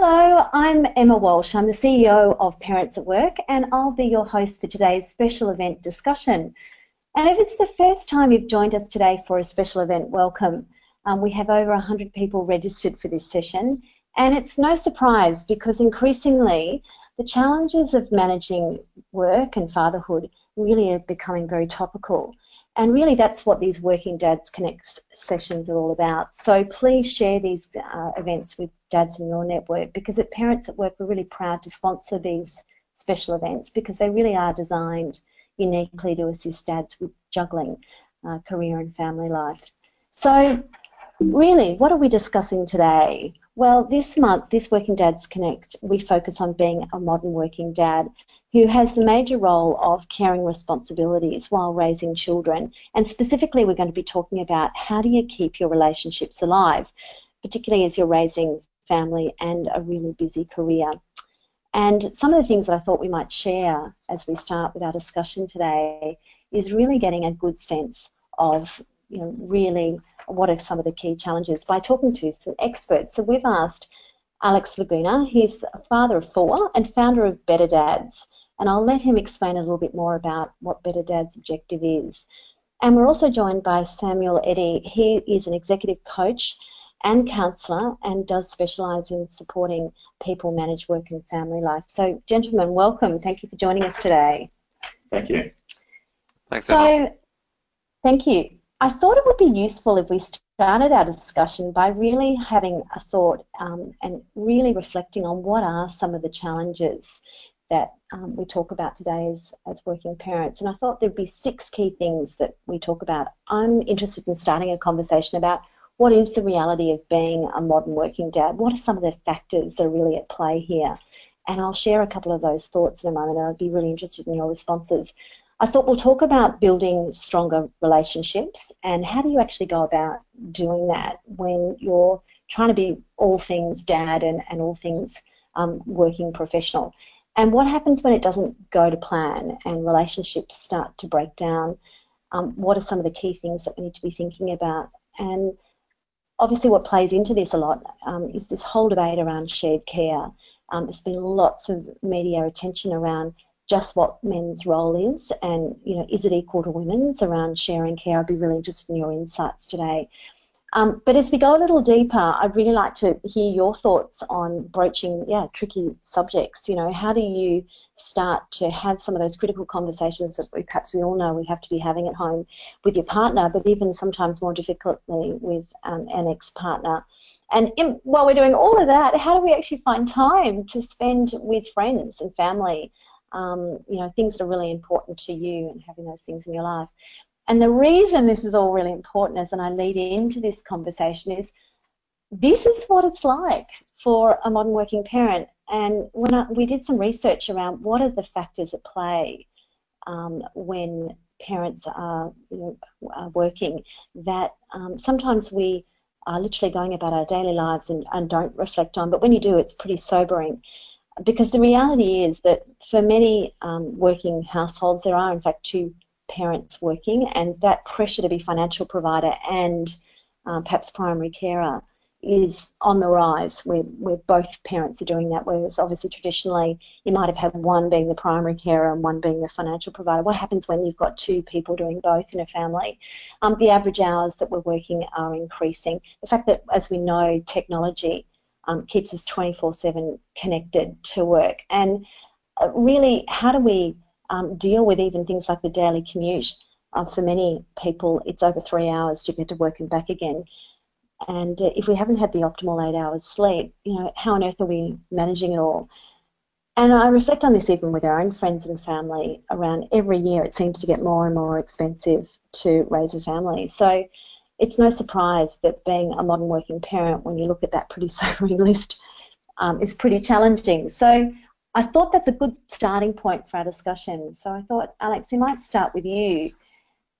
Hello, I'm Emma Walsh. I'm the CEO of Parents at Work, and I'll be your host for today's special event discussion. And if it's the first time you've joined us today for a special event, welcome. Um, we have over 100 people registered for this session, and it's no surprise because increasingly the challenges of managing work and fatherhood really are becoming very topical. And really, that's what these Working Dads Connect sessions are all about. So please share these uh, events with dads in your network because at Parents at Work, we're really proud to sponsor these special events because they really are designed uniquely to assist dads with juggling uh, career and family life. So, really, what are we discussing today? Well, this month, this Working Dads Connect, we focus on being a modern working dad who has the major role of caring responsibilities while raising children. And specifically, we're going to be talking about how do you keep your relationships alive, particularly as you're raising family and a really busy career. And some of the things that I thought we might share as we start with our discussion today is really getting a good sense of you know, really what are some of the key challenges by talking to some experts. So we've asked Alex Laguna, he's a father of four and founder of Better Dads, and I'll let him explain a little bit more about what Better Dads' objective is. And we're also joined by Samuel Eddy. He is an executive coach and counsellor and does specialise in supporting people manage work and family life. So, gentlemen, welcome. Thank you for joining us today. Thank you. Thanks, so, Emma. thank you. I thought it would be useful if we started our discussion by really having a thought um, and really reflecting on what are some of the challenges that um, we talk about today as, as working parents. And I thought there'd be six key things that we talk about. I'm interested in starting a conversation about what is the reality of being a modern working dad? What are some of the factors that are really at play here? And I'll share a couple of those thoughts in a moment, and I'd be really interested in your responses. I thought we'll talk about building stronger relationships and how do you actually go about doing that when you're trying to be all things dad and, and all things um, working professional. And what happens when it doesn't go to plan and relationships start to break down? Um, what are some of the key things that we need to be thinking about? And obviously, what plays into this a lot um, is this whole debate around shared care. Um, there's been lots of media attention around just what men's role is and you know is it equal to women's around sharing care? I'd be really interested in your insights today. Um, but as we go a little deeper i'd really like to hear your thoughts on broaching yeah tricky subjects. You know how do you start to have some of those critical conversations that we, perhaps we all know we have to be having at home with your partner but even sometimes more difficultly with um, an ex-partner? And in, while we're doing all of that, how do we actually find time to spend with friends and family um, you know, things that are really important to you and having those things in your life. And the reason this is all really important as and I lead into this conversation is this is what it's like for a modern working parent. And when I, we did some research around what are the factors at play um, when parents are, you know, are working, that um, sometimes we are literally going about our daily lives and, and don't reflect on. But when you do, it's pretty sobering because the reality is that for many um, working households, there are in fact two parents working, and that pressure to be financial provider and um, perhaps primary carer is on the rise where, where both parents are doing that, whereas obviously traditionally you might have had one being the primary carer and one being the financial provider. What happens when you've got two people doing both in a family? Um, the average hours that we're working are increasing. The fact that, as we know, technology um, keeps us 24/7 connected to work. And uh, really, how do we um, deal with even things like the daily commute? Uh, for many people, it's over three hours to get to work and back again. And uh, if we haven't had the optimal eight hours sleep, you know, how on earth are we managing it all? And I reflect on this even with our own friends and family around every year it seems to get more and more expensive to raise a family. So it's no surprise that being a modern working parent, when you look at that pretty sobering list, um, is pretty challenging. So I thought that's a good starting point for our discussion. So I thought, Alex, we might start with you.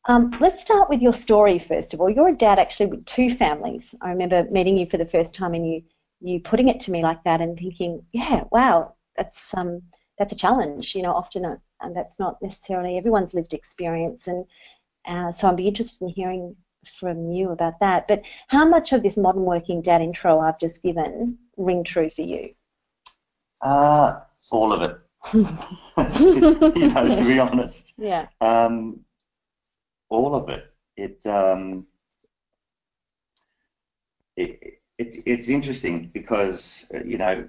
Um, let's start with your story first of all. You're a dad actually with two families. I remember meeting you for the first time and you you putting it to me like that and thinking, yeah, wow, that's um that's a challenge. You know, often uh, and that's not necessarily everyone's lived experience. And uh, so I'd be interested in hearing from you about that. But how much of this modern working dad intro I've just given ring true for you? Uh, all of it. you know, to be honest. Yeah. Um, all of it. It, um, it, it's it's interesting because uh, you know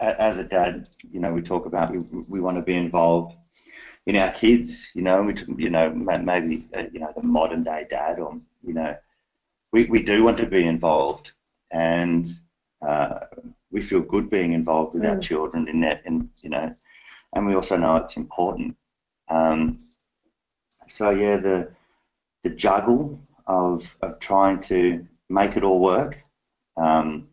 as a dad, you know, we talk about we, we want to be involved in our kids, you know, we, you know, maybe, uh, you know, the modern day dad or, you know, we, we do want to be involved and uh, we feel good being involved with mm. our children in that, and, you know, and we also know it's important. Um, so yeah, the, the juggle of, of trying to make it all work, um,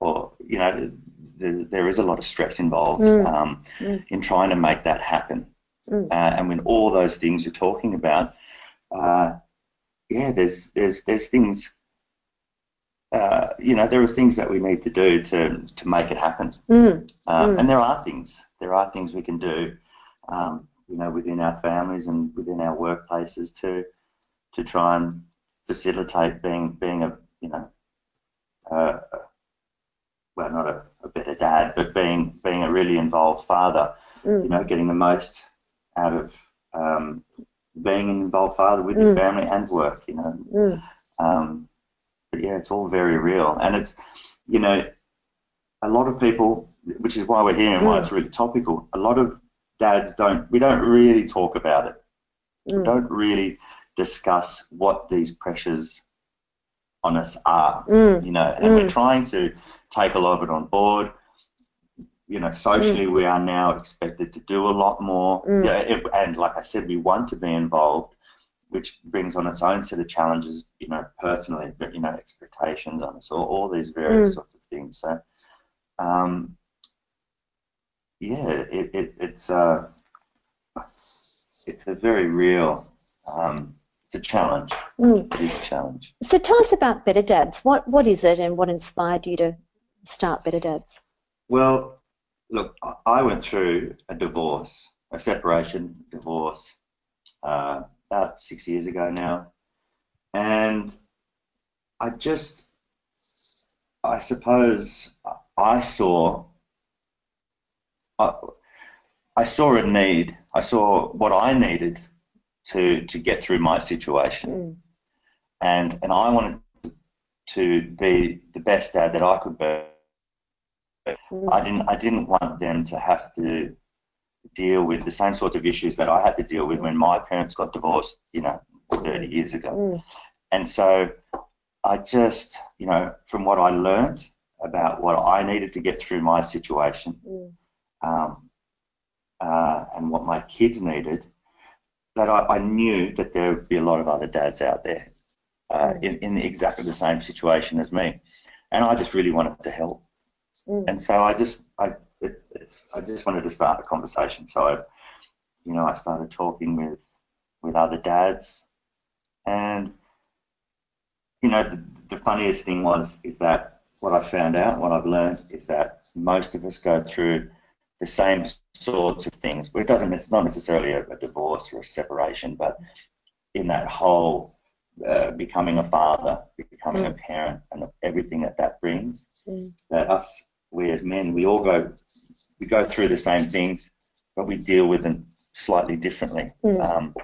or, you know, there, there is a lot of stress involved mm. Um, mm. in trying to make that happen. Mm. Uh, and when all those things you're talking about, uh, yeah, there's there's there's things. Uh, you know, there are things that we need to do to to make it happen. Mm. Uh, mm. And there are things. There are things we can do. Um, you know, within our families and within our workplaces to to try and facilitate being being a you know uh, well, not a, a, better dad, but being being a really involved father. Mm. You know, getting the most out of um, being an involved father with mm. your family and work. You know, mm. um, but yeah, it's all very real, and it's you know, a lot of people, which is why we're here and why it's mm. really topical. A lot of dads don't. We don't really talk about it. We mm. don't really discuss what these pressures on us are. Mm. You know, and we're trying to take a lot of it on board. You know, socially, mm. we are now expected to do a lot more. Mm. Yeah, it, and like I said, we want to be involved, which brings on its own set of challenges, you know, personally, but, you know, expectations on us, all, all these various mm. sorts of things. So, um, yeah, it, it, it's, uh, it's a very real um, a challenge. Mm. It is a challenge. So tell us about Better Dads. What what is it, and what inspired you to start Better Dads? Well, look, I went through a divorce, a separation, divorce, uh, about six years ago now, and I just, I suppose, I saw, I, I saw a need. I saw what I needed to to get through my situation, mm. and and I wanted to be the best dad that I could be. Mm. I didn't I didn't want them to have to deal with the same sorts of issues that I had to deal with when my parents got divorced, you know, 30 years ago. Mm. And so I just, you know, from what I learned about what I needed to get through my situation mm. um, uh, and what my kids needed, that I, I, knew that there would be a lot of other dads out there uh, mm. in, in exactly the same situation as me, and I just really wanted to help. Mm. And so I just I it, I just wanted to start a conversation. So I, you know, I started talking with with other dads, and you know, the, the funniest thing was is that what I found out, what I've learned, is that most of us go through the same sorts of things. It doesn't. It's not necessarily a, a divorce or a separation, but in that whole uh, becoming a father, becoming mm. a parent, and everything that that brings. Mm. That us, we as men, we all go, we go through the same things, but we deal with them slightly differently. Mm. Um,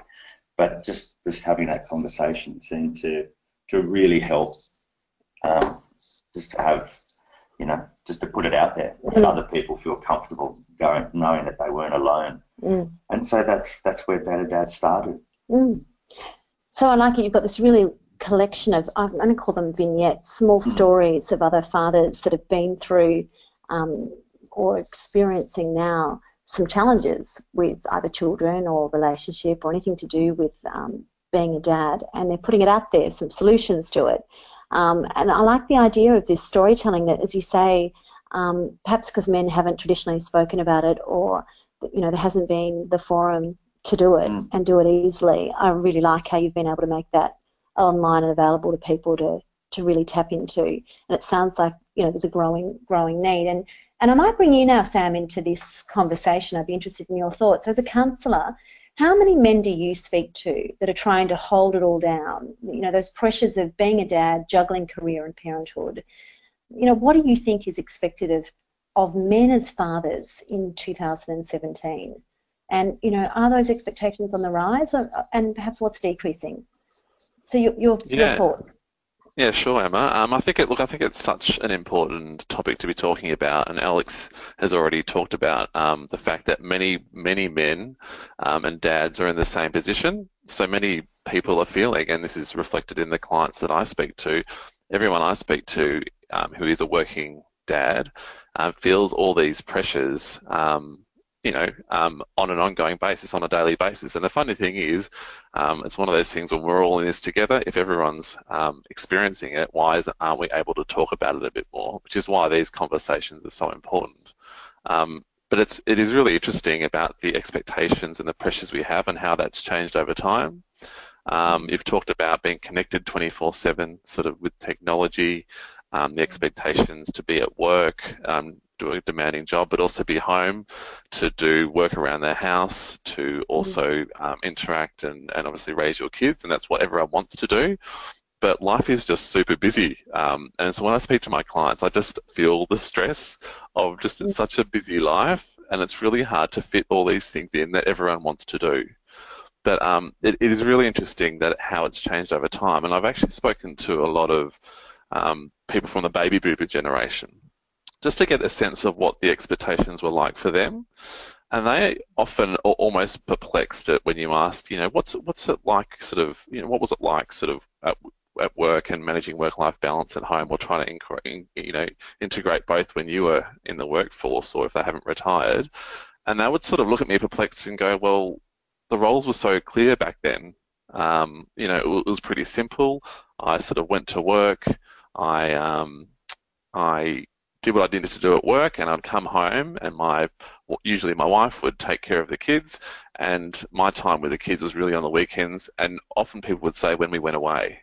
but just just having that conversation seemed to to really help. Um, just to have you know, just to put it out there, mm. other people feel comfortable going, knowing that they weren't alone. Mm. And so that's that's where Better Dad started. Mm. So I like it. You've got this really collection of I'm going to call them vignettes, small mm. stories of other fathers that have been through um, or experiencing now some challenges with either children or relationship or anything to do with um, being a dad, and they're putting it out there, some solutions to it. Um, and I like the idea of this storytelling that, as you say, um, perhaps because men haven't traditionally spoken about it or, you know, there hasn't been the forum to do it mm. and do it easily. I really like how you've been able to make that online and available to people to, to really tap into. And it sounds like, you know, there's a growing growing need. And and I might bring you now, Sam, into this conversation. I'd be interested in your thoughts. As a counsellor, how many men do you speak to that are trying to hold it all down? You know, those pressures of being a dad, juggling career and parenthood. you know, what do you think is expected of of men as fathers in 2017? And you know, are those expectations on the rise, or, and perhaps what's decreasing? So your your, yeah. your thoughts. Yeah, sure, Emma. Um, I think it look, I think it's such an important topic to be talking about, and Alex has already talked about um, the fact that many many men um, and dads are in the same position. So many people are feeling, and this is reflected in the clients that I speak to. Everyone I speak to um, who is a working dad uh, feels all these pressures um, you know, um, on an ongoing basis, on a daily basis. And the funny thing is, um, it's one of those things when we're all in this together. If everyone's um, experiencing it, why is, aren't we able to talk about it a bit more? Which is why these conversations are so important. Um, but it's it is really interesting about the expectations and the pressures we have and how that's changed over time. Um, you've talked about being connected 24/7, sort of with technology, um, the expectations to be at work, um, do a demanding job, but also be home to do work around their house, to also um, interact and, and obviously raise your kids, and that's what everyone wants to do. But life is just super busy, um, and so when I speak to my clients, I just feel the stress of just it's such a busy life, and it's really hard to fit all these things in that everyone wants to do. But um, it, it is really interesting that how it's changed over time, and I've actually spoken to a lot of um, people from the baby boomer generation just to get a sense of what the expectations were like for them. And they often are almost perplexed at when you ask, you know, what's what's it like, sort of, you know, what was it like, sort of, at, at work and managing work-life balance at home, or trying to, you know, integrate both when you were in the workforce or if they haven't retired. And they would sort of look at me perplexed and go, well, the roles were so clear back then. Um, you know, it was pretty simple. I sort of went to work. I um, I did what I needed to do at work, and I'd come home, and my usually my wife would take care of the kids, and my time with the kids was really on the weekends, and often people would say when we went away.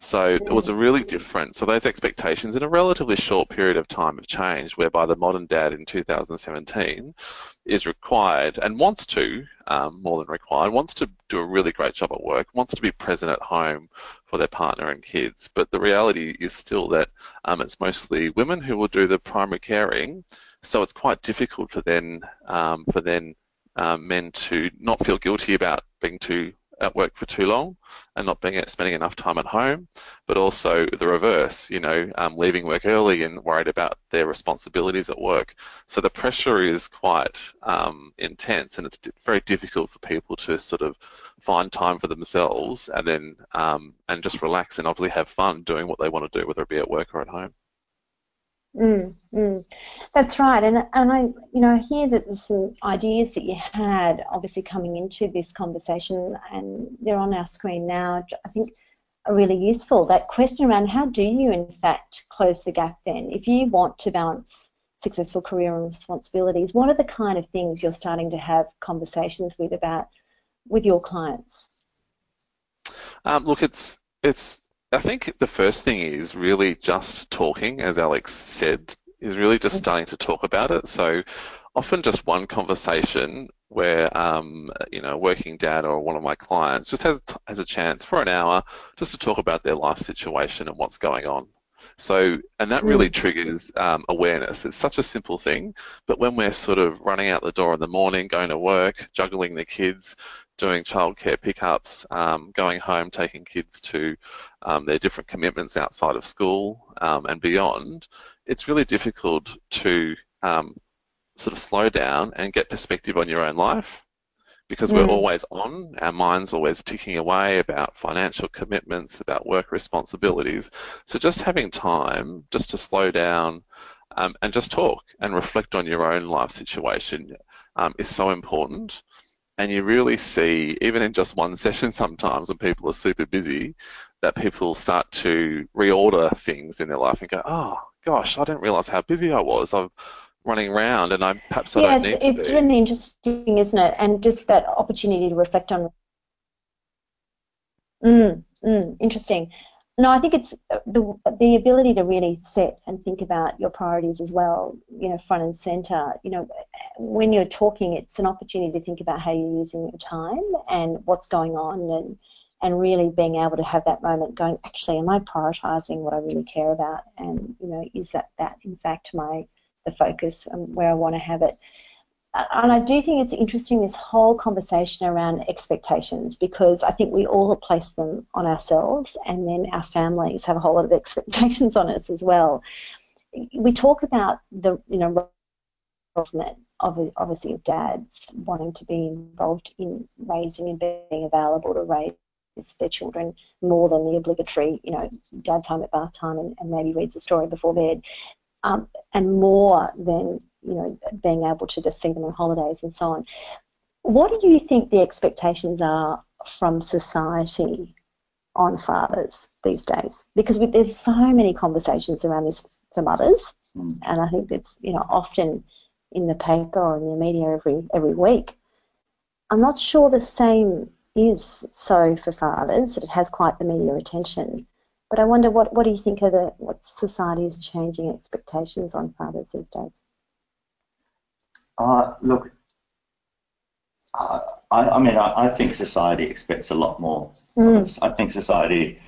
So it was a really different. So those expectations in a relatively short period of time have changed, whereby the modern dad in 2017 is required and wants to, um, more than required, wants to do a really great job at work, wants to be present at home for their partner and kids. But the reality is still that um, it's mostly women who will do the primary caring. So it's quite difficult for then um, for then um, men to not feel guilty about being too at work for too long and not being spending enough time at home, but also the reverse, you know, um, leaving work early and worried about their responsibilities at work. So the pressure is quite um, intense, and it's very difficult for people to sort of find time for themselves and then um, and just relax and obviously have fun doing what they want to do, whether it be at work or at home. Mm, mm. That's right, and and I you know hear that there's some ideas that you had obviously coming into this conversation, and they're on our screen now. I think are really useful. That question around how do you in fact close the gap then, if you want to balance successful career and responsibilities, what are the kind of things you're starting to have conversations with about with your clients? Um, look, it's it's I think the first thing is really just talking, as Alex said, is really just mm-hmm. starting to talk about it. So often just one conversation where um, you know a working dad or one of my clients just has has a chance for an hour just to talk about their life situation and what's going on. So, and that really mm. triggers um, awareness. It's such a simple thing, but when we're sort of running out the door in the morning, going to work, juggling the kids, doing childcare pickups, um, going home, taking kids to um, their different commitments outside of school um, and beyond, it's really difficult to um, sort of slow down and get perspective on your own life because mm. we're always on, our mind's always ticking away about financial commitments, about work responsibilities. So just having time just to slow down um, and just talk and reflect on your own life situation um, is so important. And you really see, even in just one session sometimes when people are super busy, that people start to reorder things in their life and go, oh, gosh, I didn't realize how busy I was. I've running around, and I perhaps yeah, I don't need to. Yeah, it's really interesting, isn't it? And just that opportunity to reflect on. Mm, mm, interesting. No, I think it's uh, the the ability to really set and think about your priorities as well. You know, front and center. You know, when you're talking, it's an opportunity to think about how you're using your time and what's going on and and really being able to have that moment going, actually, am I prioritizing what I really care about? And, you know, is that, that in fact my the focus and where I want to have it? Uh, and I do think it's interesting this whole conversation around expectations because I think we all place them on ourselves and then our families have a whole lot of expectations on us as well. We talk about the, you know, involvement obviously of dads wanting to be involved in raising and being available to raise their children more than the obligatory, you know, dad's home at bath time and, and maybe reads a story before bed, um, and more than, you know, being able to just see them on holidays and so on. What do you think the expectations are from society on fathers these days? Because there's so many conversations around this for mothers, mm. and I think that's, you know, often in the paper or in the media every every week. I'm not sure the same is so for fathers, it has quite the media attention. But I wonder what, what do you think of the what society's changing expectations on fathers these days? Uh, look, uh, I, I, mean, I, I, think society expects a lot more. Mm. I think society,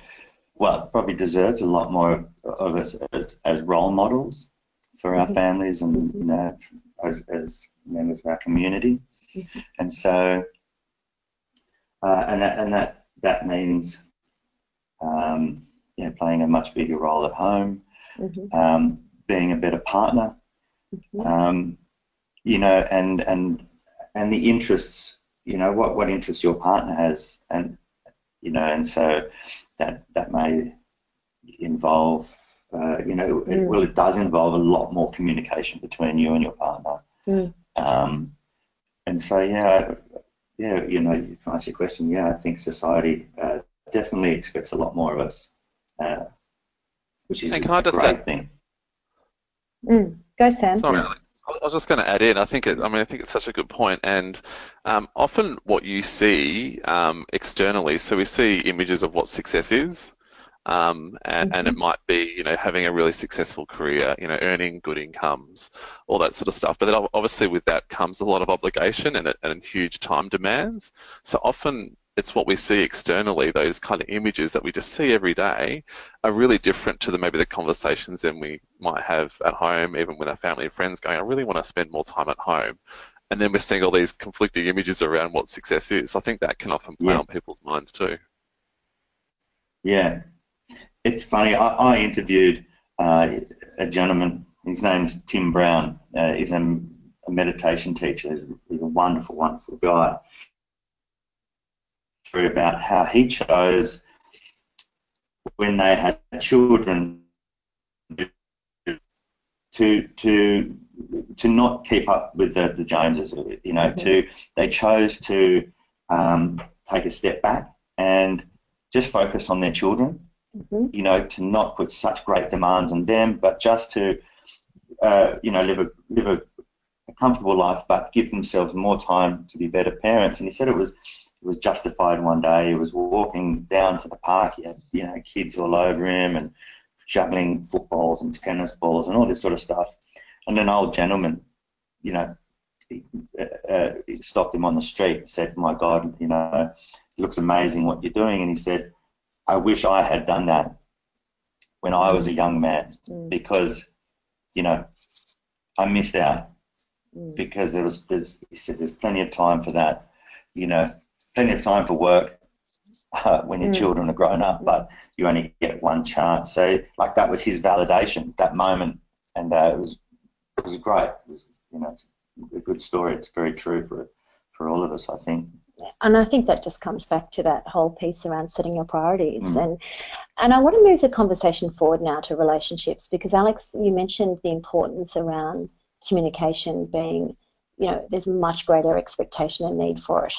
well, probably deserves a lot more of us as, as role models for our mm-hmm. families and you know as, as members of our community. Mm-hmm. And so uh, and that and that that means um, you know, playing a much bigger role at home, mm-hmm. um, being a better partner, mm-hmm. um, you know, and and and the interests, you know, what what interests your partner has, and you know, and so that that may involve, uh, you know, mm. it, well, it does involve a lot more communication between you and your partner. Mm. Um, and so, yeah, yeah, you know, to answer your question, yeah, I think society uh, definitely expects a lot more of us, uh, which is a, a great add, thing. Mm. Go, Sam. Sorry, I was just going to add in. I think it. I mean, I think it's such a good point, and um, often what you see um, externally. So we see images of what success is, um, and, mm-hmm. and, it might be, you know, having a really successful career, you know, earning good incomes, all that sort of stuff. But then obviously with that comes a lot of obligation and, and huge time demands. So often it's what we see externally, those kind of images that we just see every day are really different to the maybe the conversations that we might have at home, even with our family and friends going, I really want to spend more time at home. And then we're seeing all these conflicting images around what success is. I think that can often play yeah. on people's minds too. Yeah, it's funny. I, I interviewed uh, a gentleman. His name's Tim Brown. Uh, he's a, a meditation teacher. He's a wonderful, wonderful guy. About how he chose when they had children to to to not keep up with the, the Joneses. You know, mm-hmm. to they chose to um, take a step back and just focus on their children mm-hmm. you know, to not put such great demands on them, but just to, uh, you know, live a live a, a, comfortable life, but give themselves more time to be better parents. And he said it was it was justified one day. He was walking down to the park. He had you know kids all over him and juggling footballs and tennis balls and all this sort of stuff. And an old gentleman, you know, he, uh, uh he stopped him on the street and said, "My God, you know, it looks amazing what you're doing." And he said, I wish I had done that when I was a young man mm. because, you know, I missed out mm. because there was there's he said there's plenty of time for that, you know, plenty of time for work uh, when your mm. children are grown up, but you only get one chance. So like that was his validation that moment, and uh, it was it was great. It was, you know, it's a good story. It's very true for for all of us, I think and I think that just comes back to that whole piece around setting your priorities. Mm. And and I want to move the conversation forward now to relationships because Alex, you mentioned the importance around communication being, you know, there's much greater expectation and need for it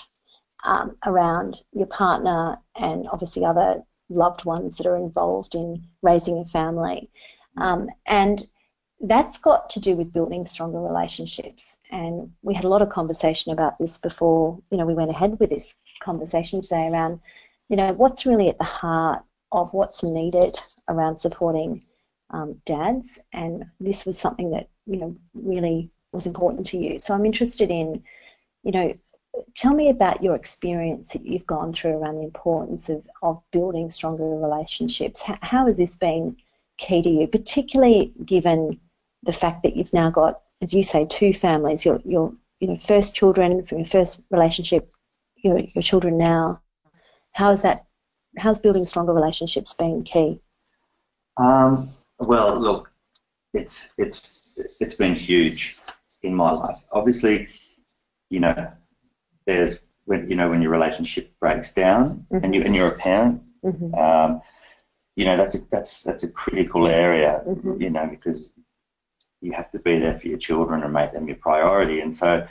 um, around your partner and obviously other loved ones that are involved in raising a family. Um, and that's got to do with building stronger relationships. And we had a lot of conversation about this before, you know, we went ahead with this conversation today around, you know, what's really at the heart of what's needed around supporting um, dads. And this was something that, you know, really was important to you. So I'm interested in, you know, tell me about your experience that you've gone through around the importance of, of building stronger relationships. How, how has this been key to you, particularly given the fact that you've now got, as you say, two families, your, your you know, first children from your first relationship, your, your children now. How is that, how's building stronger relationships been key? Um, well, look, it's, it's, it's been huge in my life. Obviously, you know, there's when you know when your relationship breaks down mm-hmm. and you and you're a parent, mm-hmm. um, you know that's a, that's that's a critical area, mm-hmm. you know, because you have to be there for your children and make them your priority, and so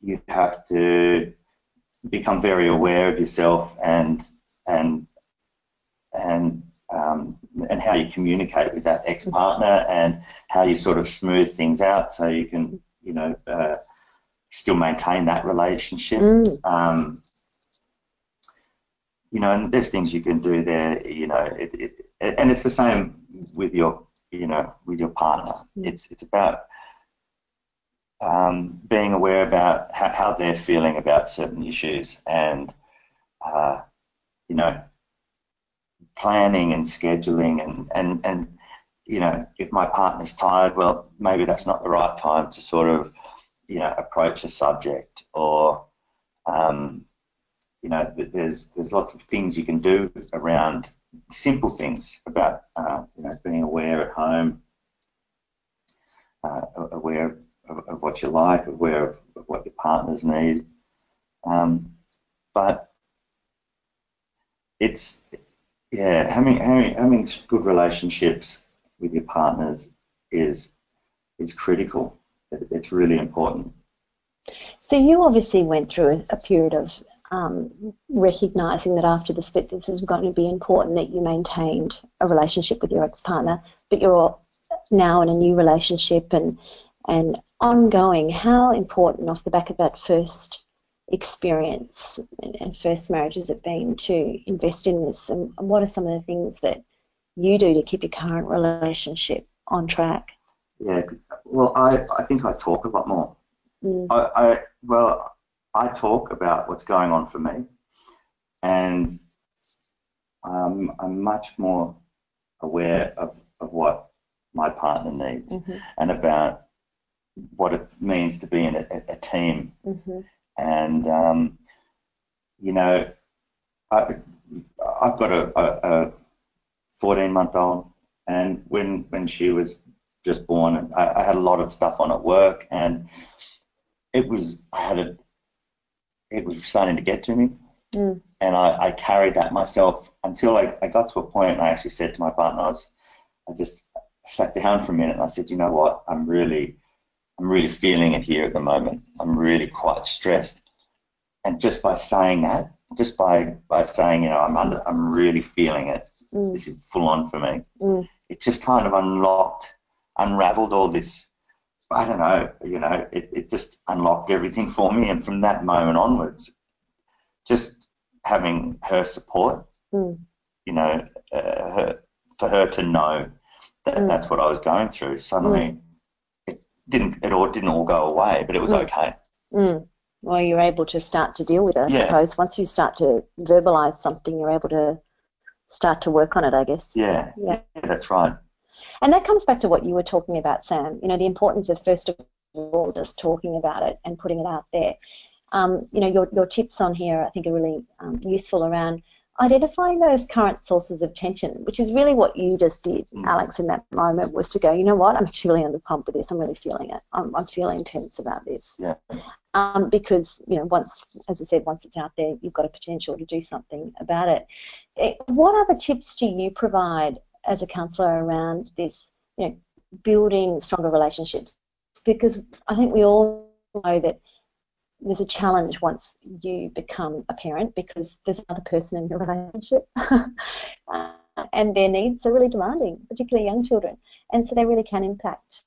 you have to become very aware of yourself and and and um, and how you communicate with that ex-partner and how you sort of smooth things out so you can you know uh, still maintain that relationship. Mm. Um, you know, and there's things you can do there. You know, it, it, and it's the same with your, you know, with your partner. Mm. It's it's about um, being aware about how, how, they're feeling about certain issues, and uh, you know, planning and scheduling, and and and you know, if my partner's tired, well, maybe that's not the right time to sort of you know, approach a subject or, um, you know, there's there's lots of things you can do around simple things about, uh, you know, being aware at home, uh, aware of, of, what you like, aware of, of what your partners need. Um, but it's yeah, having, having having good relationships with your partners is is critical it's really important. So you obviously went through a, a period of um, recognizing that after the split, this is going to be important that you maintained a relationship with your ex-partner, but you're now in a new relationship and and ongoing. How important, off the back of that first experience and first marriage, has it been to invest in this? And what are some of the things that you do to keep your current relationship on track? Yeah, well, I, I think I talk a lot more. Mm. I, I well, I talk about what's going on for me, and um, I'm much more aware of, of what my partner needs mm-hmm. and about what it means to be in a, a team. Mm-hmm. And um, you know, I, I've got a, a, a 14 month old, and when when she was just born, and I, I, had a lot of stuff on at work, and it was I had a it was starting to get to me, mm. and I, I, carried that myself until I, I got to a point, and I actually said to my partner, I, was, I just sat down for a minute, and I said, you know what, I'm really I'm really feeling it here at the moment. I'm really quite stressed, and just by saying that, just by by saying, you know, I'm under, I'm really feeling it. Mm. This is full on for me. Mm. It just kind of unlocked unraveled all this. I don't know, you know, it, it just unlocked everything for me. And from that moment onwards, just having her support, mm. you know, uh, her, for her to know that mm. that's what I was going through, suddenly mm. it didn't, it all didn't all go away, but it was mm. okay. Mm. Well, you're able to start to deal with it, I yeah. suppose. Once you start to verbalize something, you're able to start to work on it, I guess. Yeah, yeah, yeah that's right. And that comes back to what you were talking about, Sam. You know, the importance of first of all just talking about it and putting it out there. Um, you know, your, your tips on here I think are really um, useful around identifying those current sources of tension, which is really what you just did, mm. Alex, in that moment, was to go, you know what, I'm actually really under the pump with this. I'm really feeling it. I'm, I'm feeling tense about this. Yeah. Um, because, you know, once, as I said, once it's out there, you've got a potential to do something about it. it eh, what other tips do you provide as a counsellor around this, you know, building stronger relationships. Because I think we all know that there's a challenge once you become a parent because there's another person in your relationship. and their needs are really demanding, particularly young children. And so they really can impact.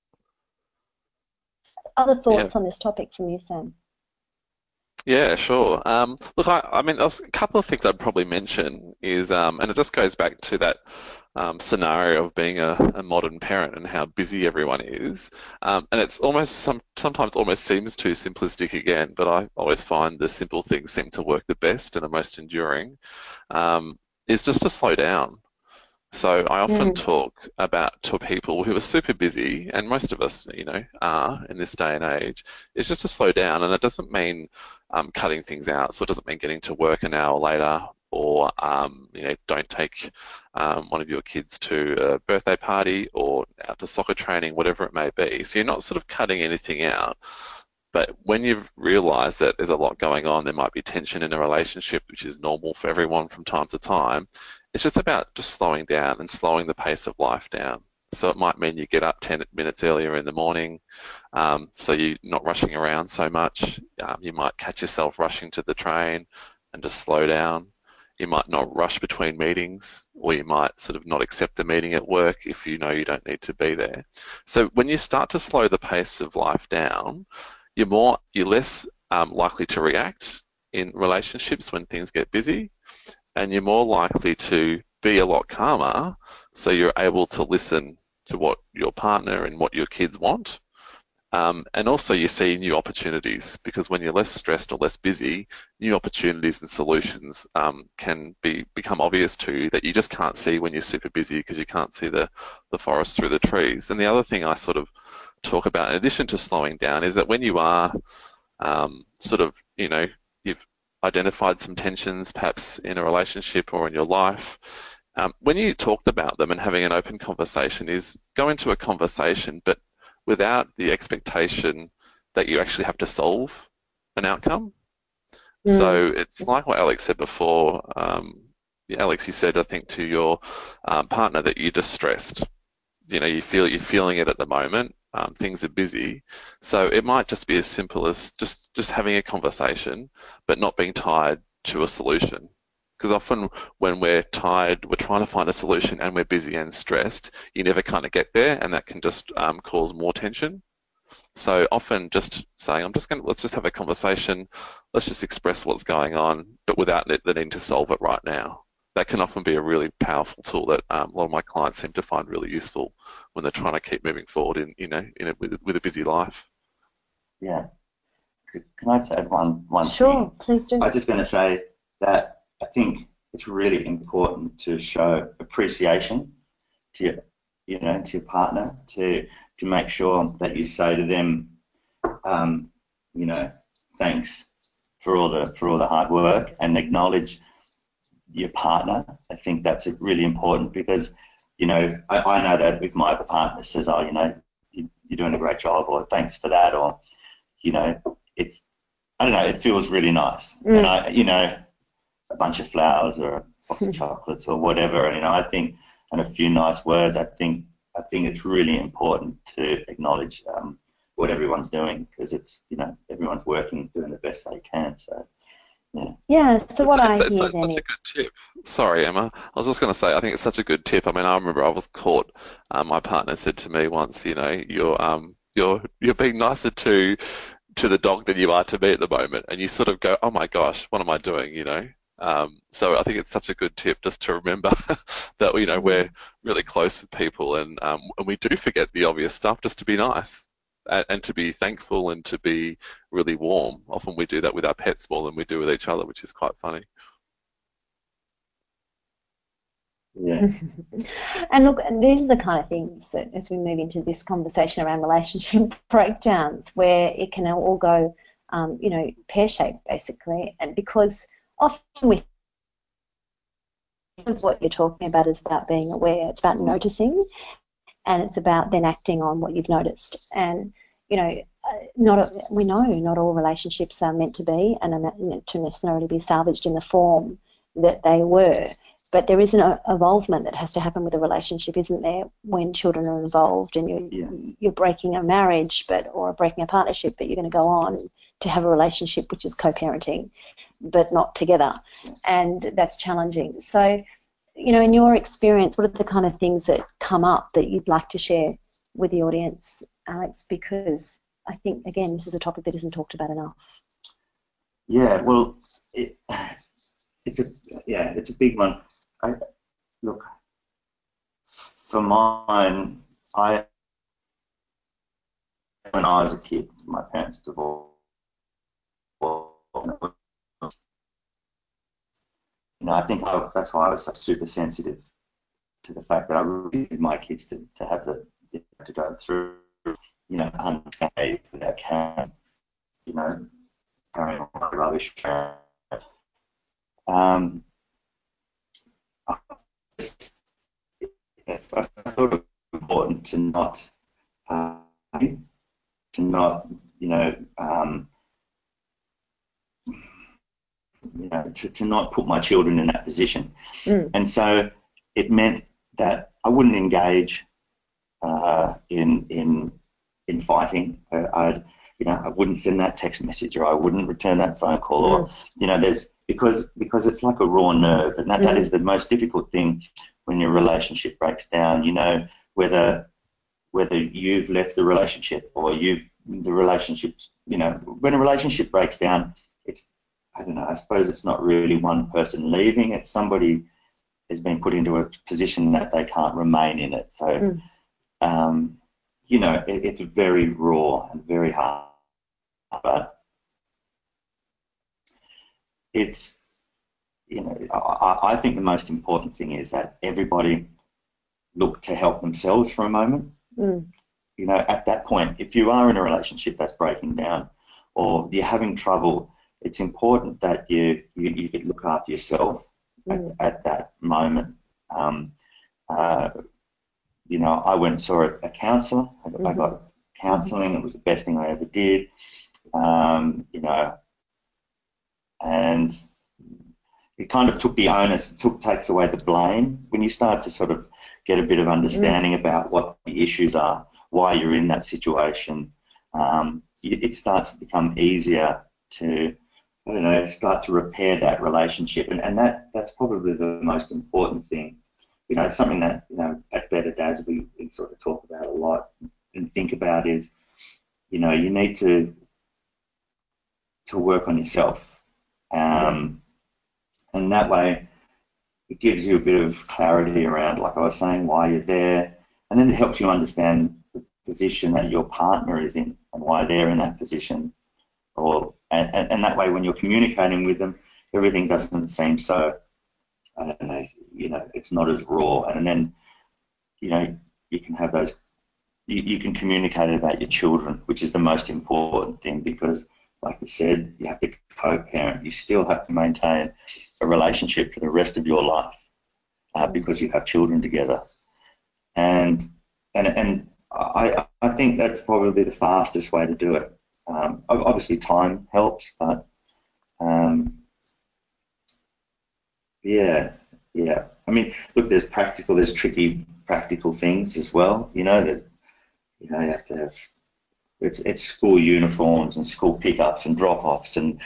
Other thoughts yeah. on this topic from you, Sam? Yeah, sure. Um, look, I, I mean, a couple of things I'd probably mention is, um, and it just goes back to that um, scenario of being a, a, modern parent and how busy everyone is. Um, and it's almost some, sometimes almost seems too simplistic again, but I always find the simple things seem to work the best and are most enduring. Um, is just to slow down. So I often mm. talk about to people who are super busy, and most of us, you know, are in this day and age. It's just to slow down, and it doesn't mean um, cutting things out. So it doesn't mean getting to work an hour later or um, you know don't take um, one of your kids to a birthday party or out to soccer training, whatever it may be. So you're not sort of cutting anything out. But when you've realised that there's a lot going on, there might be tension in a relationship, which is normal for everyone from time to time. It's just about just slowing down and slowing the pace of life down. So it might mean you get up 10 minutes earlier in the morning, um, so you're not rushing around so much. Um, you might catch yourself rushing to the train and just slow down. You might not rush between meetings, or you might sort of not accept a meeting at work if you know you don't need to be there. So when you start to slow the pace of life down, you're more, you're less um, likely to react in relationships when things get busy, and you're more likely to be a lot calmer, so you're able to listen to what your partner and what your kids want um, and also you see new opportunities because when you're less stressed or less busy, new opportunities and solutions um, can be become obvious to you that you just can't see when you're super busy because you can't see the, the forest through the trees. And the other thing I sort of talk about in addition to slowing down is that when you are um, sort of, you know, you've identified some tensions perhaps in a relationship or in your life, um, when you talked about them and having an open conversation is go into a conversation but without the expectation that you actually have to solve an outcome. Mm. So it's like what Alex said before. Um, Alex, you said I think to your um, partner that you're distressed. You know, you feel you're feeling it at the moment. Um, things are busy, so it might just be as simple as just just having a conversation, but not being tied to a solution. Because often when we're tired, we're trying to find a solution and we're busy and stressed, you never kind of get there and that can just um, cause more tension. So often just saying, I'm just going to, let's just have a conversation, let's just express what's going on, but without the need to solve it right now. That can often be a really powerful tool that um, a lot of my clients seem to find really useful when they're trying to keep moving forward in, you know, in a, with, with a busy life. Yeah. Can I just add one, one Sure, thing? please do. I was just going to say that I think it's really important to show appreciation to your, you know, to your partner, to to make sure that you say to them, um, you know, thanks for all the for all the hard work and acknowledge your partner. I think that's really important because, you know, I, I know that if my partner says, oh, you know, you, are doing a great job, or thanks for that, or, you know, it's, I don't know, it feels really nice. Mm. And I, you know, a bunch of flowers or a box of chocolates or whatever. You know, I think and a few nice words. I think I think it's really important to acknowledge um, what everyone's doing because it's you know everyone's working doing the best they can. So. Yeah. yeah, so what I it's, hear it's then such a good tip. Sorry, Emma. I was just going to say, I think it's such a good tip. I mean, I remember I was caught. Um, my partner said to me once, you know, you're um, you're you're being nicer to to the dog than you are to me at the moment, and you sort of go, oh my gosh, what am I doing? You know, um, so I think it's such a good tip just to remember that you know we're really close with people and um, and we do forget the obvious stuff just to be nice and, and, to be thankful and to be really warm. Often we do that with our pets more than we do with each other, which is quite funny. Yeah. and look, these are the kind of things that as we move into this conversation around relationship breakdowns, where it can all go, um, you know, pear shaped basically, and because often what you're talking about is about being aware. It's about noticing, and it's about then acting on what you've noticed. And you know, uh, not we know not all relationships are meant to be and are meant to necessarily be salvaged in the form that they were. But there is an uh, involvement that has to happen with a relationship, isn't there? When children are involved and you're yeah. you're breaking a marriage, but or breaking a partnership, but you're going to go on to have a relationship which is co-parenting, but not together, and that's challenging. So, you know, in your experience, what are the kind of things that come up that you'd like to share with the audience, Alex? Because I think again, this is a topic that isn't talked about enough. Yeah, well, it, it's a yeah, it's a big one. I, look, for mine, I when I was a kid, my parents divorced. You know, I think I, that's why I was so super sensitive to the fact that I really needed my kids to, to have the to go through, you know, unscathed without carrying, you know, carrying on rubbish. Um, thought it was important to not uh, to not, you know, um, you know, to, to not put my children in that position. Mm. And so it meant that I wouldn't engage uh, in in in fighting. Uh, I'd you know I wouldn't send that text message or I wouldn't return that phone call or mm. you know there's because because it's like a raw nerve and that, mm. that is the most difficult thing when your relationship breaks down. You know whether whether you've left the relationship or you've the relationships, you know, when a relationship breaks down, it's I don't know, I suppose it's not really one person leaving, it's somebody has been put into a position that they can't remain in it. So mm. um, you know, it, it's very raw and very hard. But it's you know, I, I think the most important thing is that everybody look to help themselves for a moment Mm. You know, at that point, if you are in a relationship that's breaking down or you're having trouble, it's important that you you, you could look after yourself mm. at, at, that moment. Um, uh, you know, I went and saw a, a counsellor. I, mm-hmm. I got counselling. It was the best thing I ever did. Um, you know, and it kind of took the onus, it took takes away the blame when you start to sort of get a bit of understanding mm. about what the issues are, why you're in that situation. Um, it starts to become easier to, I don't know, start to repair that relationship, and, and that that's probably the most important thing. You know, something that you know at Better Dads we, we sort of talk about a lot and think about is, you know, you need to to work on yourself, um, and that way it gives you a bit of clarity around, like I was saying, why you're there, and then it helps you understand the position that your partner is in and why they're in that position. Or and, and, and that way, when you're communicating with them, everything doesn't seem so, I don't know, you know, it's not as raw. And then, you know, you can have those, you, you can communicate about your children, which is the most important thing because, like I said, you have to co-parent. You still have to maintain a relationship for the rest of your life uh, because you have children together. And and and I I think that's probably the fastest way to do it. Um, obviously, time helps, but um, yeah, yeah. I mean, look, there's practical, there's tricky practical things as well. You know that you know you have to have it's it's school uniforms and school pickups and drop-offs and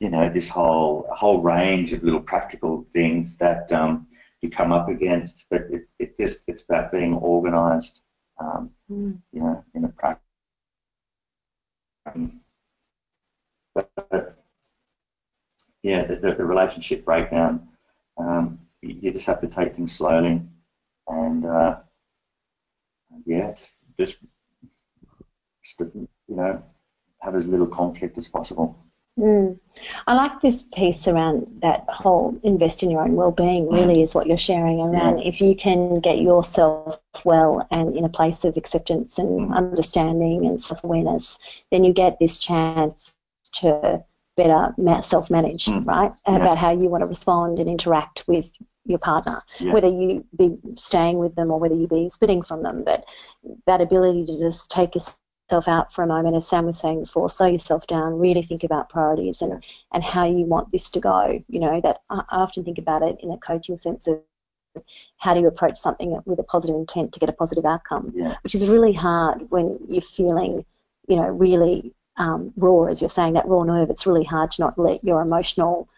you know, this whole whole range of little practical things that um, you come up against. But it, it just it's about being organised, um, mm. you know, in a practice. Um, but, but, yeah, the, the, the, relationship breakdown. Um, you, you, just have to take things slowly, and uh, yeah, just, just, just you know, have as little conflict as possible. Mm. I like this piece around that whole invest in your own well-being. Really, is what you're sharing around. If you can get yourself well and in a place of acceptance and mm. understanding and self-awareness, then you get this chance to better self-manage, mm. right? Yeah. About how you want to respond and interact with your partner, yeah. whether you be staying with them or whether you be splitting from them. But that ability to just take a yourself out for a moment, as Sam was saying before, slow yourself down, really think about priorities and, and how you want this to go. You know, that I often think about it in a coaching sense of how do you approach something with a positive intent to get a positive outcome, yeah. which is really hard when you're feeling, you know, really um, raw, as you're saying, that raw nerve. It's really hard to not let your emotional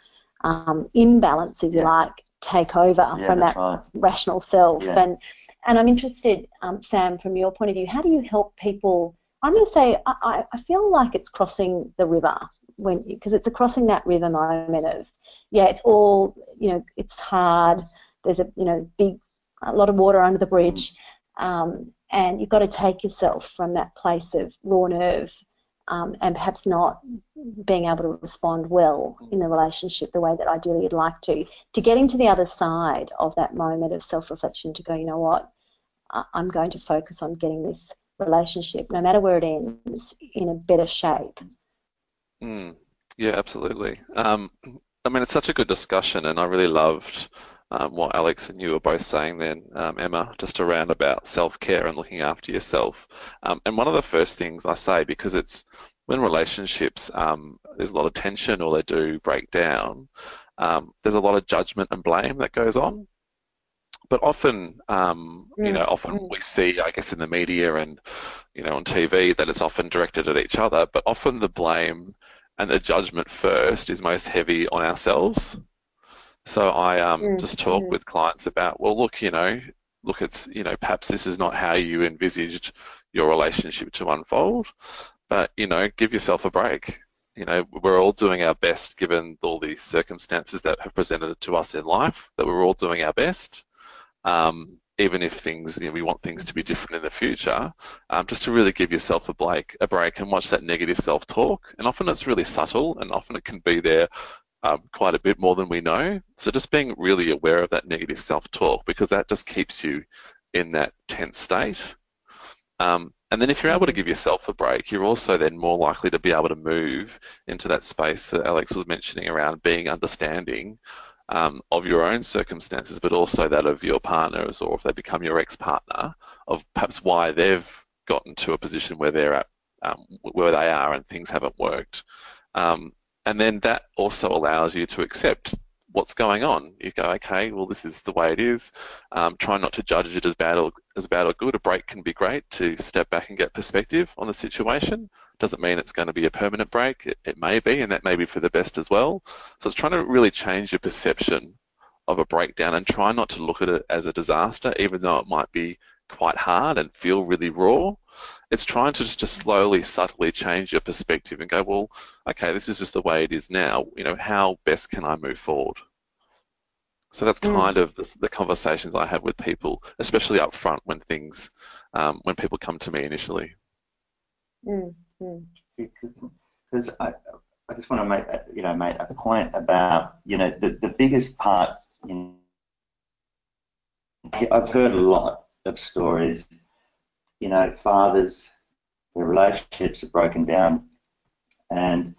um, imbalance, if you like, take over yeah, from that right. rational self. And and I'm interested, um, Sam, from your point of view, how do you help people I'm going to say I, I feel like it's crossing the river when because it's a crossing that river moment of yeah it's all you know it's hard. There's a you know big a lot of water under the bridge. Um, and you've got to take yourself from that place of raw nerve um, and perhaps not being able to respond well in the relationship the way that ideally you'd like to, to getting to the other side of that moment of self-reflection to go, you know what, I'm going to focus on getting this relationship, no matter where it ends, in a better shape. Mm, yeah, absolutely. Um, I mean, it's such a good discussion, and I really loved um, what Alex and you were both saying then, um, Emma, just around about self-care and looking after yourself. Um, and one of the first things I say, because it's when relationships um, there's a lot of tension or they do break down, um, there's a lot of judgment and blame that goes on. But often, um, mm. you know, often mm. we see, I guess, in the media and you know on TV that it's often directed at each other. But often the blame and the judgment first is most heavy on ourselves. So I um, mm, just talk mm. with clients about, well, look, you know, look, it's, you know, perhaps this is not how you envisaged your relationship to unfold, but, you know, give yourself a break. You know, we're all doing our best given all these circumstances that have presented to us in life, that we're all doing our best. Um, even if things, you know, we want things to be different in the future, um, just to really give yourself a break, a break and watch that negative self-talk. And often it's really subtle, and often it can be there um, quite a bit more than we know. So just being really aware of that negative self-talk because that just keeps you in that tense state. Um, and then if you're able to give yourself a break, you're also then more likely to be able to move into that space that Alex was mentioning around being understanding um, of your own circumstances, but also that of your partners or if they become your ex-partner, of perhaps why they've gotten to a position where they're at, um, where they are and things haven't worked. Um, and then that also allows you to accept what's going on. You go, okay, well, this is the way it is. Um, try not to judge it as bad or as bad or good. A break can be great to step back and get perspective on the situation. Doesn't mean it's going to be a permanent break. It, it may be, and that may be for the best as well. So it's trying to really change your perception of a breakdown and try not to look at it as a disaster, even though it might be quite hard and feel really raw it's trying to just, just slowly, subtly change your perspective and go, well, okay, this is just the way it is now. You know, how best can I move forward? So that's mm. kind of the, the, conversations I have with people, especially up front when things, um, when people come to me initially. Mm. Mm. Because I, I just want to make, you know, make a point about, you know, the, the biggest part. In, I've heard a lot of stories you know, fathers, their relationships are broken down, and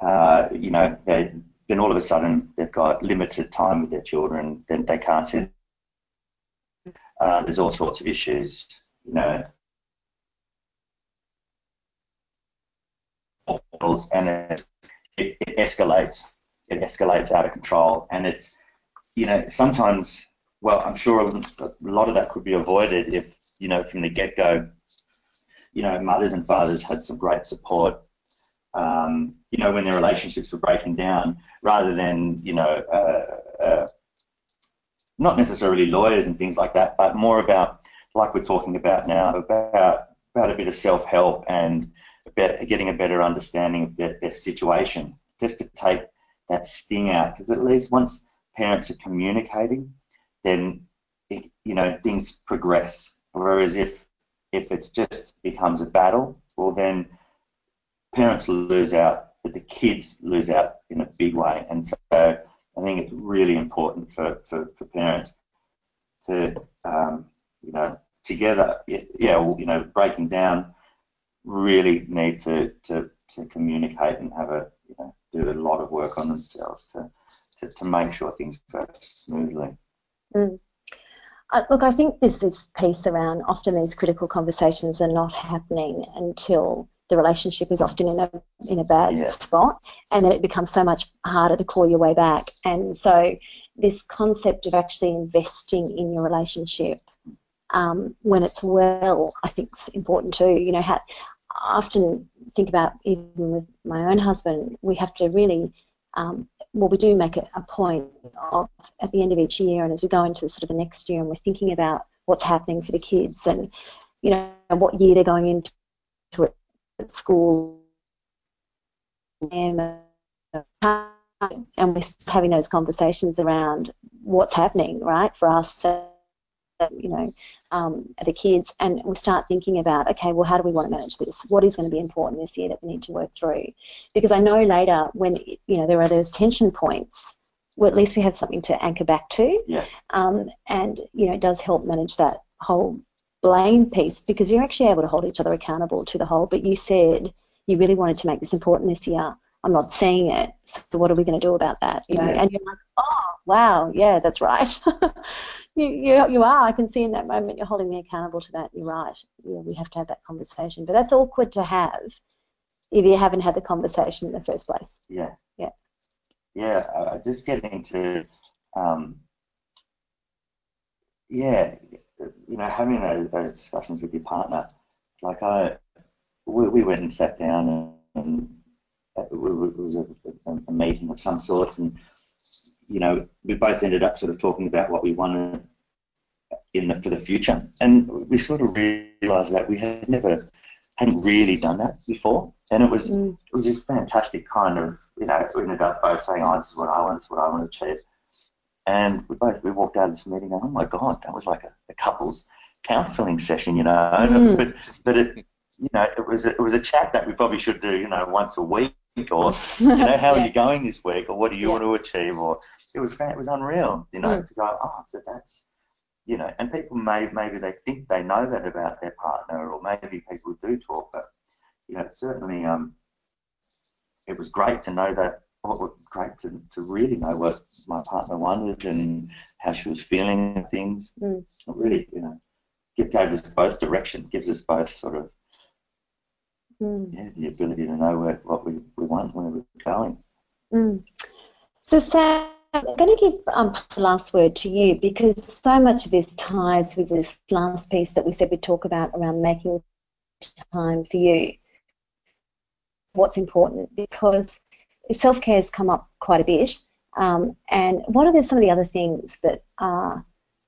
uh, you know, they, then all of a sudden they've got limited time with their children, then they can't. Uh, there's all sorts of issues, you know, and it, it escalates. It escalates out of control, and it's, you know, sometimes. Well, I'm sure a lot of that could be avoided if you know, from the get-go, you know, mothers and fathers had some great support, um, you know, when their relationships were breaking down, rather than, you know, uh, uh, not necessarily lawyers and things like that, but more about, like we're talking about now, about about a bit of self-help and about getting a better understanding of their, their situation, just to take that sting out, because at least once parents are communicating, then it, you know things progress Whereas if if it just becomes a battle, well then parents lose out, but the kids lose out in a big way. And so I think it's really important for, for, for parents to, um, you know, together, yeah, well, you know, breaking down, really need to, to, to communicate and have a, you know, do a lot of work on themselves to, to, to make sure things go smoothly. Mm. Look, I think there's this piece around often these critical conversations are not happening until the relationship is often in a in a bad yeah. spot, and then it becomes so much harder to claw your way back. And so, this concept of actually investing in your relationship um, when it's well, I think is important too. You know, how, I often think about even with my own husband, we have to really um, well, we do make it a point of at the end of each year, and as we go into sort of the next year, and we're thinking about what's happening for the kids, and you know what year they're going into at school, and we're having those conversations around what's happening, right, for us you know, um, the kids, and we start thinking about, okay, well, how do we want to manage this? What is going to be important this year that we need to work through? Because I know later when you know there are those tension points, well, at least we have something to anchor back to, Yeah. um, and you know, it does help manage that whole blame piece because you're actually able to hold each other accountable to the whole. But you said you really wanted to make this important this year. I'm not seeing it. So what are we going to do about that? You know, Yeah. and you're like, oh, wow, yeah, that's right. you, you, you are. I can see in that moment you're holding me accountable to that. You're right. Yeah, we have to have that conversation. But that's awkward to have if you haven't had the conversation in the first place. Yeah. Yeah. Yeah. I, I just getting to, um, yeah, you know, having those, those discussions with your partner. Like I, we, we went and sat down and, and it was a, a, a meeting of some sorts, and you know, we both ended up sort of talking about what we wanted in the for the future, and we sort of realised that we had never hadn't really done that before, and it was Mm. it was this fantastic kind of you know we ended up both saying, oh, this is what I want, this is what I want to achieve, and we both we walked out of this meeting going, oh my god, that was like a, a couples counselling session, you know, Mm. but but it you know it was a, it was a chat that we probably should do you know once a week or you know how Yeah. are you going this week or what do you Yeah. want to achieve or it was it was unreal you know Mm. to go oh so that's you know and people may maybe they think they know that about their partner or maybe people do talk but you know certainly um it was great to know that what was great to, to really know what my partner wanted and how she was feeling and things Mm. it really you know it gave us both direction gives us both sort of Mm. yeah, the ability to know where, what we, we want, where we're going. Mm. So, Sam, I'm going to give um, the last word to you because so much of this ties with this last piece that we said we'd talk about around making time for you. What's important because self care has come up quite a bit. Um, and what are the, some of the other things that are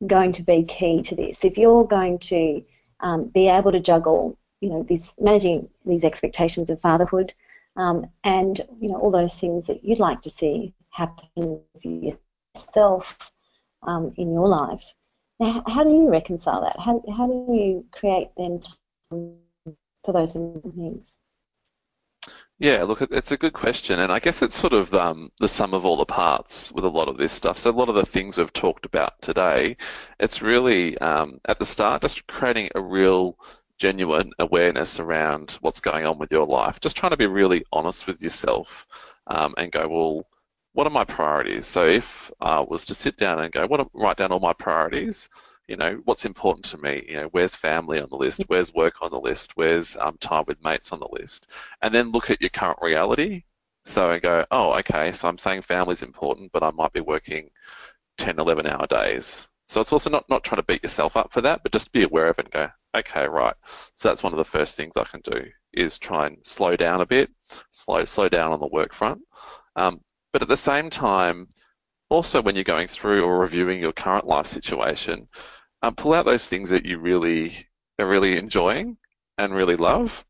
going to be key to this? If you're going to um, be able to juggle, you know, this managing these expectations of fatherhood, um, and you know all those things that you'd like to see happen for yourself um, in your life. Now, how do you reconcile that? How, how do you create then for those things? Yeah, look, it's a good question, and I guess it's sort of um, the sum of all the parts with a lot of this stuff. So a lot of the things we've talked about today, it's really um, at the start just creating a real genuine awareness around what's going on with your life. Just trying to be really honest with yourself um, and go, well, what are my priorities? So if I was to sit down and go, what are, write down all my priorities, you know, what's important to me? You know, where's family on the list? Where's work on the list? Where's um, time with mates on the list? And then look at your current reality. So I go, oh, okay, so I'm saying family's important, but I might be working 10, 11 hour days. So it's also not, not trying to beat yourself up for that, but just be aware of it and go, okay, right. So that's one of the first things I can do is try and slow down a bit, slow slow down on the work front. Um, but at the same time, also when you're going through or reviewing your current life situation, um, pull out those things that you really are really enjoying and really love.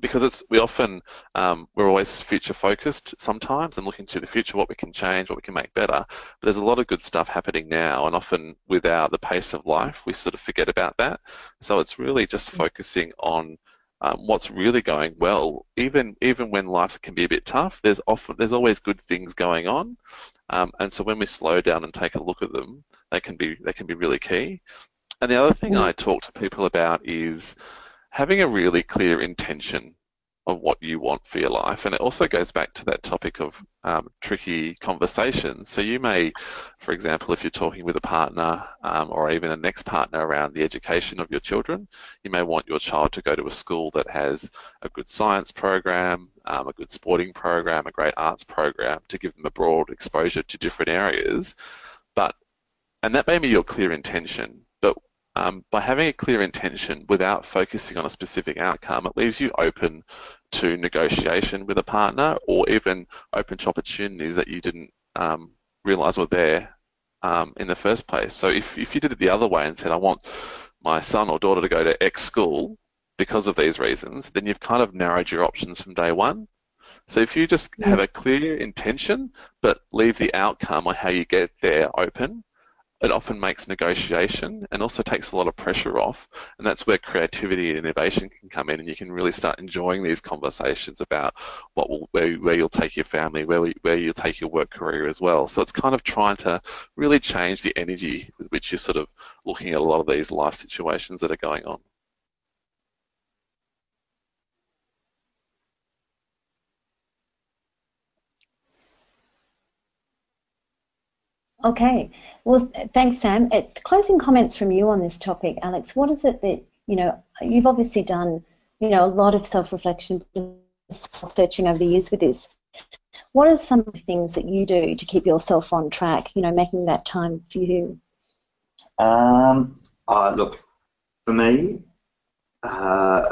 Because it's we often um, we're always future focused sometimes and looking to the future what we can change what we can make better. But there's a lot of good stuff happening now and often without the pace of life we sort of forget about that. So it's really just focusing on um, what's really going well even even when life can be a bit tough there's often there's always good things going on. Um, and so when we slow down and take a look at them they can be they can be really key. And the other thing. I talk to people about is having a really clear intention of what you want for your life. And it also goes back to that topic of um, tricky conversations. So you may, for example, if you're talking with a partner um, or even an ex-partner around the education of your children, you may want your child to go to a school that has a good science program, um, a good sporting program, a great arts program to give them a broad exposure to different areas. But and that may be your clear intention, um, by having a clear intention without focusing on a specific outcome, it leaves you open to negotiation with a partner or even open to opportunities that you didn't um, realize were there um, in the first place. So if, if you did it the other way and said, I want my son or daughter to go to X school because of these reasons, then you've kind of narrowed your options from day one. So if you just have a clear intention, but leave the outcome or how you get there open, it often makes negotiation and also takes a lot of pressure off. And that's where creativity and innovation can come in, and you can really start enjoying these conversations about what will, where, where you'll take your family, where, where you'll take your work career as well. So it's kind of trying to really change the energy with which you're sort of looking at a lot of these life situations that are going on. Okay. Well, thanks, Sam. It's closing comments from you on this topic, Alex. What is it that you know? You've obviously done, you know, a lot of self-reflection, searching over the years with this. What are some of the things that you do to keep yourself on track? You know, making that time for you. Um. Uh, look, for me, uh,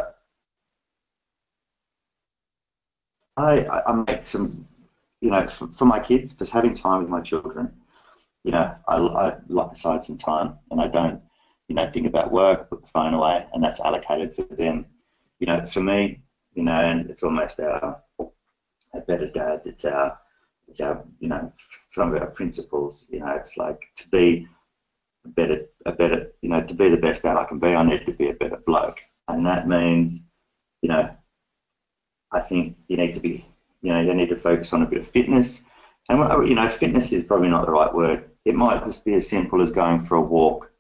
I, I make some, you know, for, for my kids, just having time with my children you know, I, I lock aside some time and I don't, you know, think about work, put the phone away, and that's allocated for them. You know, for me, you know, and it's almost our, our better dads. It's our, it's our, you know, some of our principles. You know, it's like to be a better, a better, you know, to be the best dad I can be, I need to be a better bloke, and that means, you know, I think you need to be, you know, you need to focus on a bit of fitness. And you know, fitness is probably not the right word. It might just be as simple as going for a walk.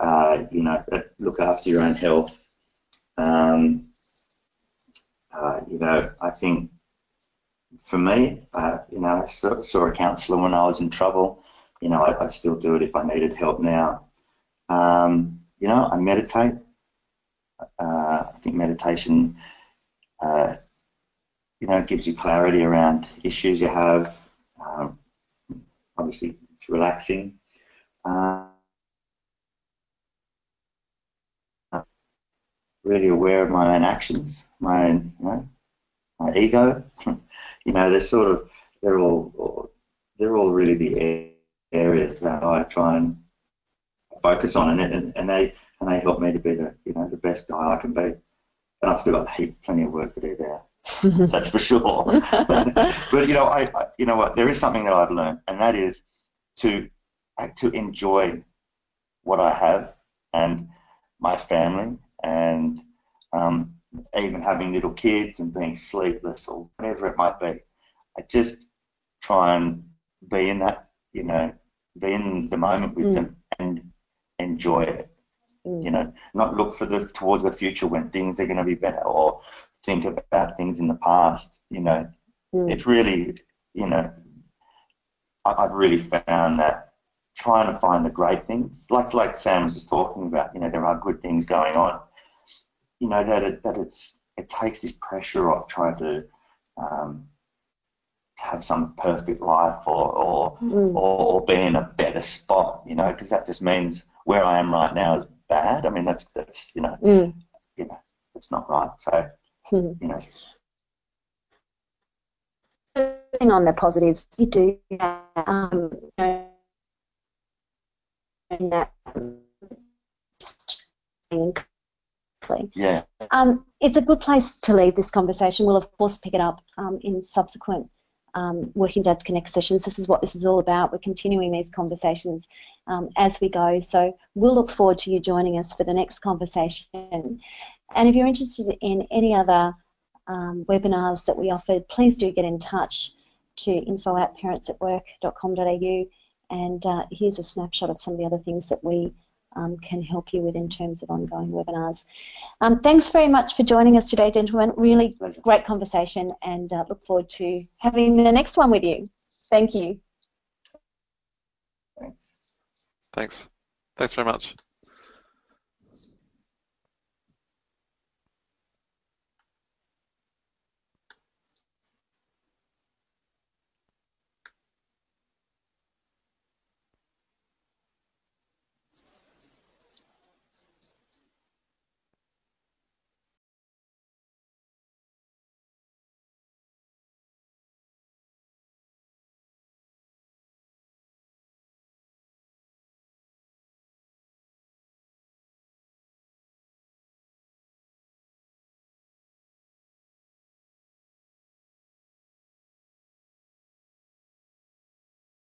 Uh, you know, uh, look after your own health. Um, uh, you know, I think for me, uh, you know, I saw, saw a counsellor when I was in trouble. You know, I, would still do it if I needed help now. Um, you know, I meditate. Uh, I think meditation, uh, you know, gives you clarity around issues you have. Um, obviously, it's relaxing. Uh, really aware of my own actions, my own, you know, my ego. you know, they're sort of, they're all, they're all really the areas that I try and focus on, and, and, and they and they help me to be the, you know, the best guy I can be. And I've still got heap, plenty of work to do there. That's for sure. but you know, I, I, you know what? There is something that I've learned, and that is to to enjoy what I have and my family, and um, even having little kids and being sleepless or whatever it might be. I just try and be in that, you know, be in the moment with mm. them and enjoy it. Mm. You know, not look for the towards the future when things are going to be better or think about things in the past. You know, mm. it's really, you know, I, have really found that trying to find the great things, like like Sam was just talking about, you know, there are good things going on. You know that it, that it's it takes this pressure off trying to um, have some perfect life or or, mm. or or be in a better spot, you know, because that just means where I am right now is bad. I mean, that's that's you know, mm. you know, it's not right. So mm. on the positives, you do um, that yeah. Um, it's a good place to leave this conversation. We'll of course pick it up um, in subsequent um, Working Dads Connect sessions. This is what this is all about. We're continuing these conversations um, as we go. So we'll look forward to you joining us for the next conversation. And if you're interested in any other um, webinars that we offered, please do get in touch to info at parentsatwork.com.au. And uh, here's a snapshot of some of the other things that we um, can help you with in terms of ongoing webinars. Um, thanks very much for joining us today, gentlemen. Really great conversation and uh, look forward to having the next one with you. Thank you. Thanks. Thanks. Thanks very much.